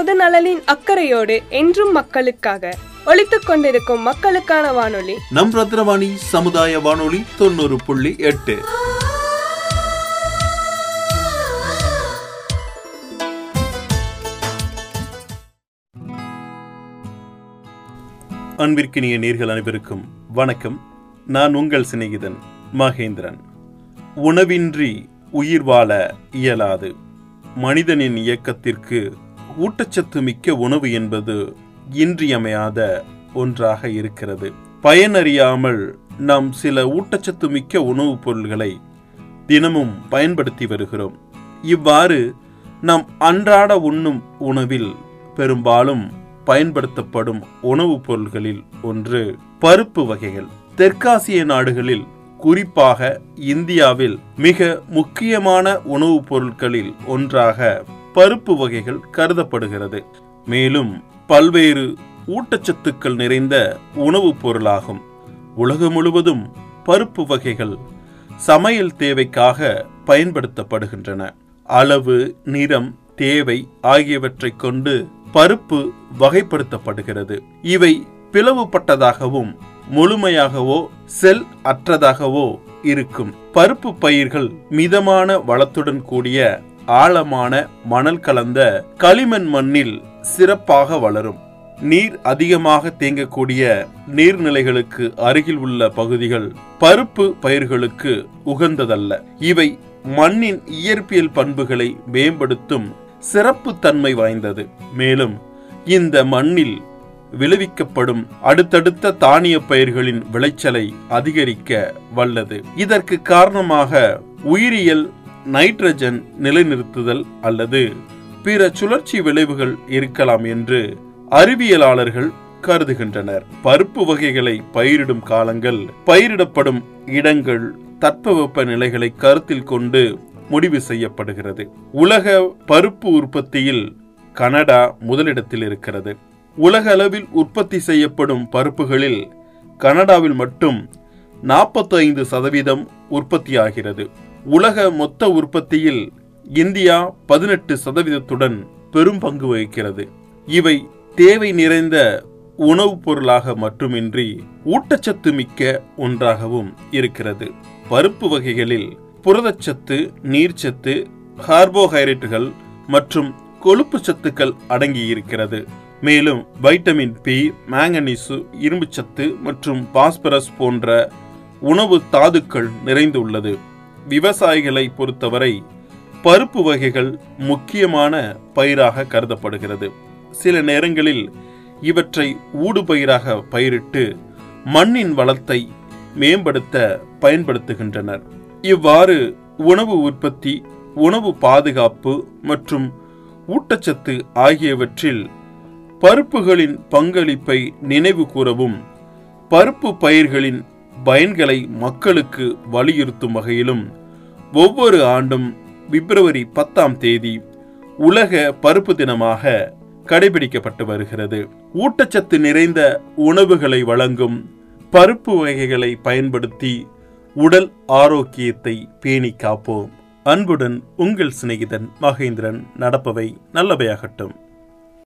பொது நலனின் அக்கறையோடு என்றும் மக்களுக்காக ஒழித்துக் கொண்டிருக்கும் மக்களுக்கான வானொலி. நம் ரத்னவாணி சமுதாய வானொலி தொண்ணூறு புள்ளி எட்டு. அன்பிற்கினிய நேர்கள் அனைவருக்கும் வணக்கம். நான் உங்கள் சிநேகிதன் மகேந்திரன். உணவின்றி உயிர் வாழ இயலாது. மனிதனின் இயக்கத்திற்கு ஊட்டச்சத்து மிக்க உணவு என்பது இன்றியமையாத ஒன்றாக இருக்கிறது. பயனறியாமல் நாம் சில ஊட்டச்சத்து மிக்க உணவுப் பொருள்களை தினமும் பயன்படுத்தி வருகிறோம். இவ்வாறு நாம் அன்றாட உண்ணும் உணவில் பெரும்பாலும் பயன்படுத்தப்படும் உணவுப் பொருள்களில் ஒன்று பருப்பு வகைகள். தெற்காசிய நாடுகளில் குறிப்பாக இந்தியாவில் மிக முக்கியமான உணவுப் பொருட்களில் ஒன்றாக பருப்பு வகைகள் கருதப்படுகிறது. மேலும் பல்வேறு ஊட்டச்சத்துக்கள் நிறைந்த உணவுப் பொருளாகும். உலகம் முழுவதும் பருப்பு வகைகள் சமையல் தேவைக்காக பயன்படுத்தப்படுகின்றன. அளவு நிறம் தேவை ஆகியவற்றைக் கொண்டு பருப்பு வகைப்படுத்தப்படுகிறது. இவை பிளவுபட்டதாகவும் முழுமையாகவோ செல் அற்றதாகவோ இருக்கும். பருப்பு பயிர்கள் மிதமான வளத்துடன் கூடிய ஆழமான மணல் கலந்த களிமண் மண்ணில் சிறப்பாக வளரும். நீர் அதிகமாக தேங்கக்கூடிய நீர்நிலைகளுக்கு அருகில் உள்ள பகுதிகள் பருப்பு பயிர்களுக்கு உகந்ததல்ல. இவை மண்ணின் இயற்பியல் பண்புகளை மேம்படுத்தும் சிறப்பு தன்மை வாய்ந்தது. மேலும் இந்த மண்ணில் விளைவிக்கப்படும் அடுத்தடுத்த தானிய பயிர்களின் விளைச்சலை அதிகரிக்க வல்லது. இதற்கு காரணமாக உயிரியல் நைட்ரஜன் நிலைநிறுத்துதல் அல்லது பிற சுழற்சி விளைவுகள் இருக்கலாம் என்று அறிவியலாளர்கள் கருதுகின்றனர். பருப்பு வகைகளை பயிரிடும் காலங்கள் பயிரிடப்படும் இடங்கள் தட்பவெப்ப நிலைகளை கருத்தில் கொண்டு முடிவு செய்யப்படுகிறது. உலக பருப்பு உற்பத்தியில் கனடா முதலிடத்தில் இருக்கிறது. உலக அளவில் உற்பத்தி செய்யப்படும் பருப்புகளில் கனடாவில் மட்டும் நாற்பத்தைந்து சதவீதம் உற்பத்தியாகிறது. உலக மொத்த உற்பத்தியில் இந்தியா பதினெட்டு சதவீதத்துடன் பெரும் பங்கு வகிக்கிறது. இவை தேவை நிறைந்த உணவுப் பொருளாக மட்டுமின்றி ஊட்டச்சத்து மிக்க ஒன்றாகவும் இருக்கிறது. பருப்பு வகைகளில் புரதச்சத்து நீர்ச்சத்து கார்போஹைட்ரேட்டுகள் மற்றும் கொழுப்பு சத்துக்கள் அடங்கி இருக்கிறது. மேலும் வைட்டமின் பி மேங்கனீசு இரும்புச்சத்து மற்றும் பாஸ்பரஸ் போன்ற உணவு தாதுக்கள் நிறைந்துள்ளது. விவசாயிகளை பொறுத்தவரை பருப்பு வகைகள் முக்கியமான பயிராக கருதப்படுகிறது. சில நேரங்களில் இவற்றை ஊடுபயிராக பயிரிட்டு மண்ணின் வளத்தை மேம்படுத்த பயன்படுத்துகின்றனர். இவ்வாறு உணவு உற்பத்தி உணவு பாதுகாப்பு மற்றும் ஊட்டச்சத்து ஆகியவற்றில் பருப்புகளின் பங்களிப்பை நினைவு கூறவும் பருப்பு பயிர்களின் பயன்களை மக்களுக்கு வலியுறுத்தும் வகையிலும் ஒவ்வொரு ஆண்டும் பிப்ரவரி பத்தாம் தேதி உலக பருப்பு தினமாக கடைபிடிக்கப்பட்டு வருகிறது. ஊட்டச்சத்து நிறைந்த உணவுகளை வழங்கும் பருப்பு வகைகளை பயன்படுத்தி உடல் ஆரோக்கியத்தை பேணி காப்போம். அன்புடன் உங்கள் சிநேகிதன் மகேந்திரன் நடப்பவை நல்லவையாகட்டும்.